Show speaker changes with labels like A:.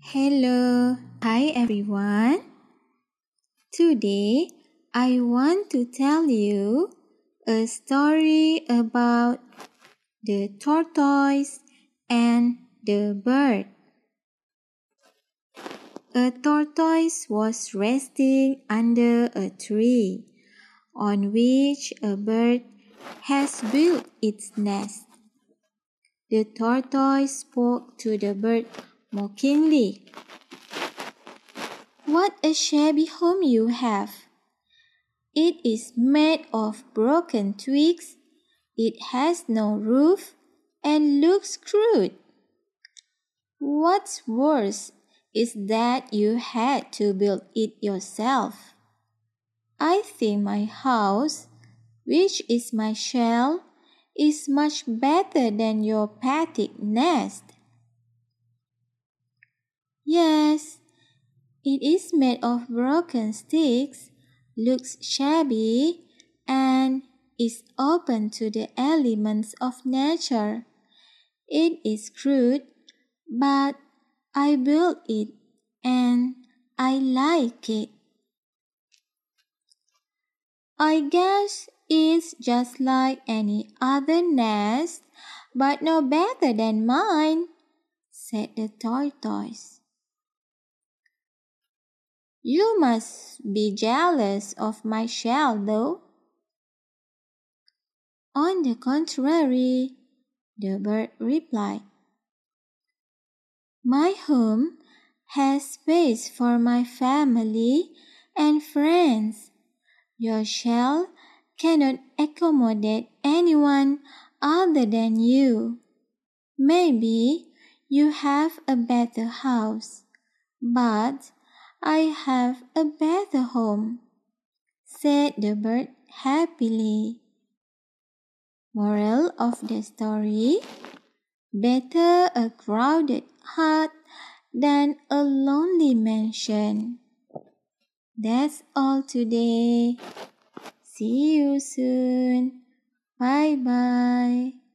A: Hello, hi everyone. Today I want to tell you a story about the tortoise and the bird. A tortoise was resting under a tree on which a bird has built its nest. The tortoise spoke to the bird mockingly. What a shabby home you have! It is made of broken twigs, it has no roof, and looks crude. What's worse is that you had to build it yourself. I think my house, which is my shell, is much better than your pathetic nest. Yes, it is made of broken sticks, looks shabby, and is open to the elements of nature. It is crude, but I built it and I like it. I guess it's just like any other nest, but no better than mine, said the tortoise. You must be jealous of my shell, though. On the contrary, the bird replied, My home has space for my family and friends. Your shell cannot accommodate anyone other than you. Maybe you have a better house, but I have a better home, said the bird happily. Moral of the story Better a crowded heart than a lonely mansion. That's all today. See you soon. Bye bye.